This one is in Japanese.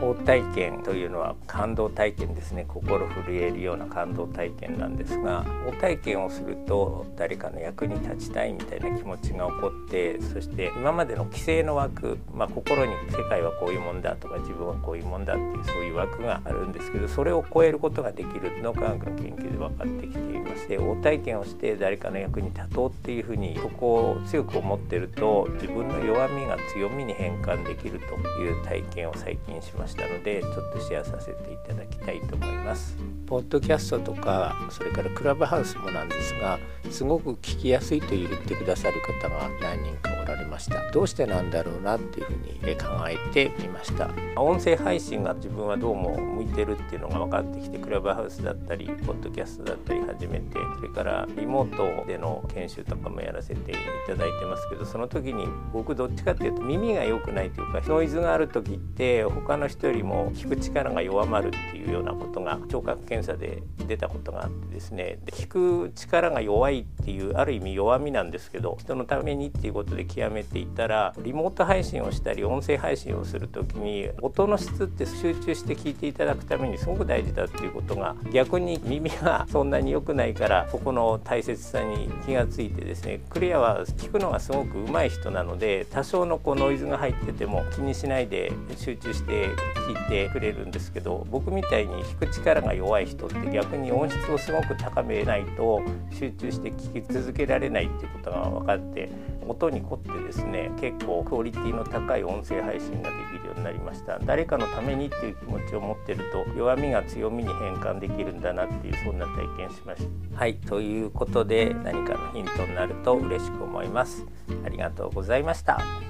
法体験というのは感動体験ですね心震えるような感動体験なんですが法体験をすると誰かの役に立ちたいみたいな気持ちが起こってそして今までの規制の枠、まあ、心に世界はこういうもんだとか自分はこういうもんだっていうそういう枠があるんですけどそれを超えることができるの科学の研究で分かってきていまして法体験をして誰かの役に立とうっていうふうにそこを強く思ってると自分の弱みが強みに変換できるという体験を最近しました。したのでちょっとシェアさせていただきたいと思います。ポッドキャストとかそれからクラブハウスもなんですがすごく聞きやすいと言ってくださる方が何人かおられました。どうしてなんだろうなっていうふうに考えてみました。音声配信が自分はどうも向いてるっていうのが分かってきてクラブハウスだったりポッドキャストだったり始めてそれからリモートでの研修とかもやらせていただいてますけどその時に僕どっちかっていうと耳が良くないというかノイズがある時って他の人よりも聞く力が弱まるっていうようなことが聴覚検査で出たことがあってですね。で聞く力が弱いっていうある意味弱みなんですけど人のためにっていうことで極めていたらリモート配信をしたり音声配信をする時に音の質って集中して聞いていただくためにすごく大事だっていうことが逆に耳がそんなに良くないからここの大切さに気がついてですねクレアは聞くのがすごく上手い人なので多少のこうノイズが入ってても気にしないで集中して聞いてくれるんですけど僕みたいに弾く力が弱い人って逆に音質をすごく高めないと集中して聞き続けられないっていうことが分かって音に凝ってですね結構クオリティの高い音声配信ができるようになりました。誰かのためにっていう気持ちを持ってると弱みが強みに変換できるんだなっていうそんな体験しました。はいということで何かのヒントになると嬉しく思います。ありがとうございました。